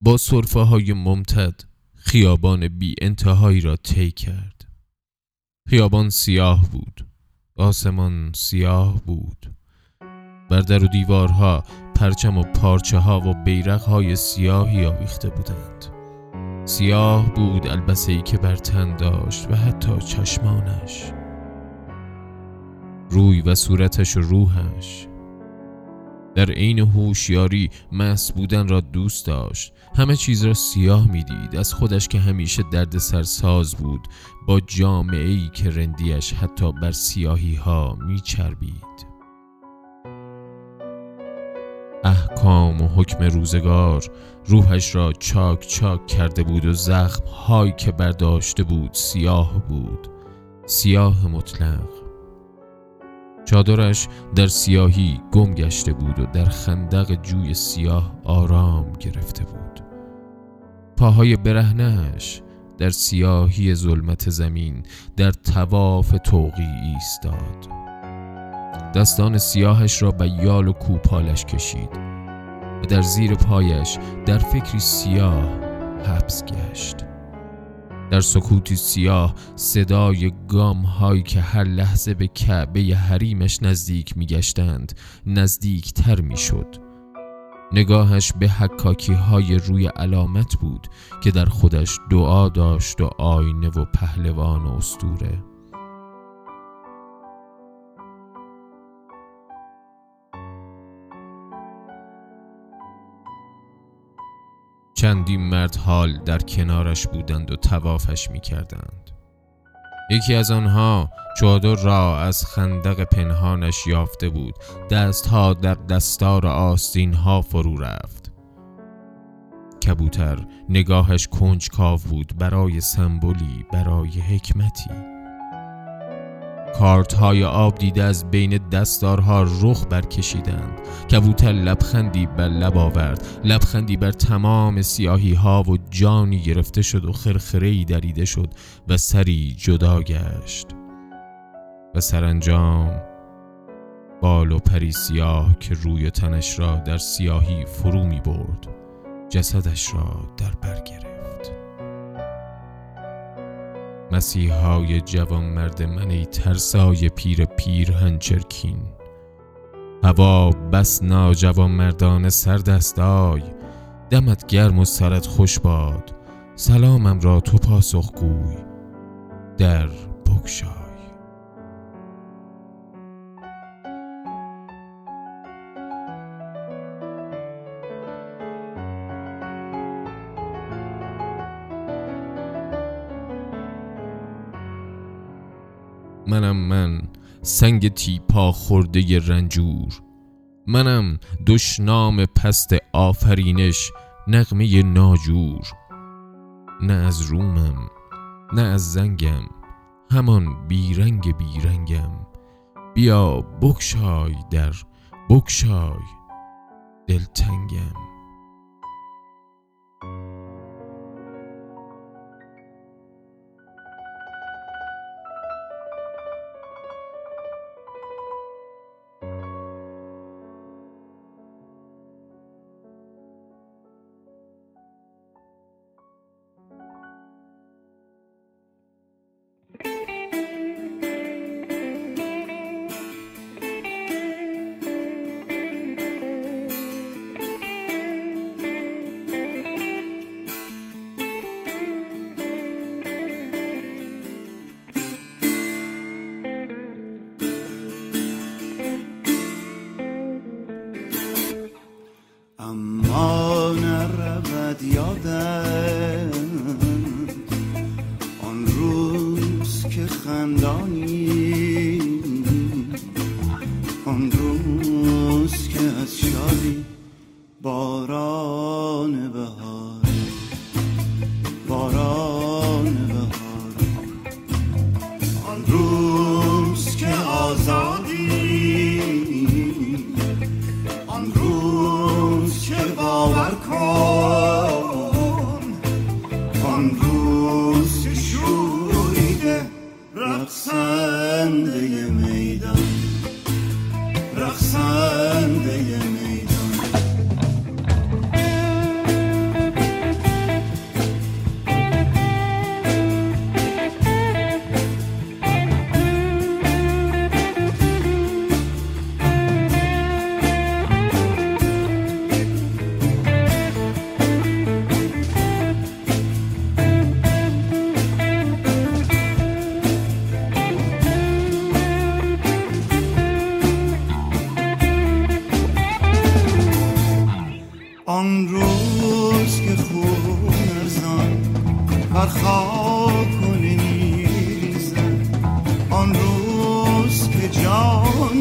با صرفه های ممتد خیابان بی انتهایی را طی کرد. خیابان سیاه بود آسمان سیاه بود. بر در و دیوارها پرچم و پارچه ها و بیرق های سیاهی آویخته بودند. سیاه بود البسه ای که بر تن داشت و حتی چشمانش. روی و صورتش و روحش در عین هوشیاری مس بودن را دوست داشت. همه چیز را سیاه می‌دید. از خودش که همیشه درد سرساز بود با جامعه ای که رندیش حتی بر سیاهی ها میچربید. احکام و حکم روزگار روحش را چاک چاک کرده بود و زخم هایی که برداشته بود سیاه بود. سیاه مطلق. چادرش در سیاهی گم گشته بود و در خندق جوی سیاه آرام گرفته بود. پاهای برهنش در سیاهی ظلمت زمین در تواف توقی ایستاد. دستان سیاهش را به یال و کوپالش کشید و در زیر پایش در فکری سیاه حبس گشت. در سکوتی سیاه صدای گام هایی که هر لحظه به کعبه حریمش نزدیک میگشتند نزدیک تر می شد نگاهش به حکاکی های روی علامت بود که در خودش دعا داشت و آینه و پهلوان و استوره. چندین مرد حال در کنارش بودند و توافش می کردند. یکی از آنها چادر را از خندق پنهانش یافته بود. دستها در دستار آستین ها فرو رفت. کبوتر نگاهش کنجکاو بود برای سمبولی برای حکمتی. کارت های آب دیده از بین دستارها رخ برکشیدند. کبوتر لبخندی بر لب آورد. لبخندی بر تمام سیاهی ها و جانی گرفته شد و خرخره دریده شد و سری جدا گشت. و سرانجام بال و پری سیاه که روی تنش را در سیاهی فرو می برد جسدش را در بر مسیحای جوان مرد من ای ترسای پیر پیر هنچرکین. هوا بس ناجوان مردان سردستای دمت گرم و سرت خوش باد. سلامم را تو پاسخ گوی در بکشای منم من سنگ تیپا خورده رنجور. منم دشنام پست آفرینش نغمه ناجور. نه از رومم نه از زنگم همان بیرنگ بیرنگم. بیا بکشای در بکشای دلتنگم. بیاد یادم. آن روز که خندانی آن روز که از شادی باران بهار.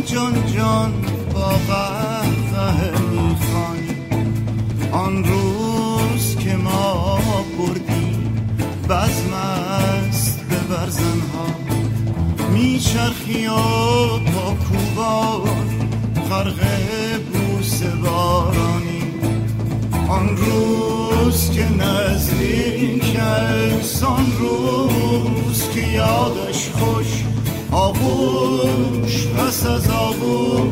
جان جان با قهقه می‌خوان. آن روز که ما بردیم بزم است به برزنها میچرخی و با کوبان خرق بوس بارانی. آن روز که نزدیک است آن روز که یادش خوش alguns, raças alguns.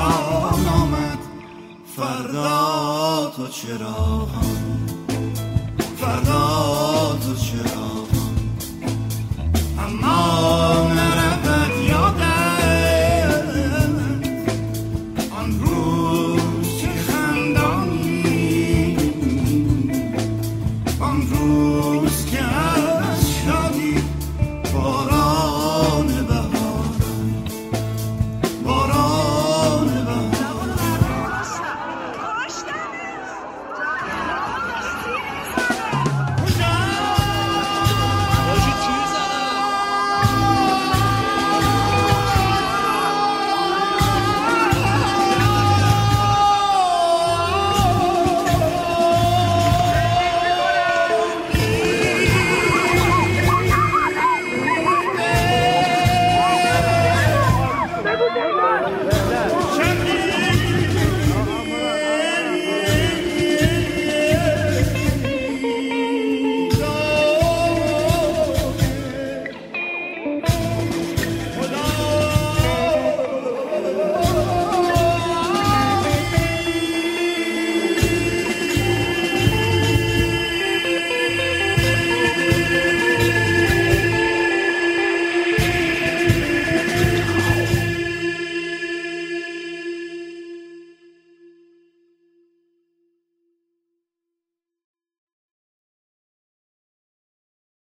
آن آمد فردا تو چرا؟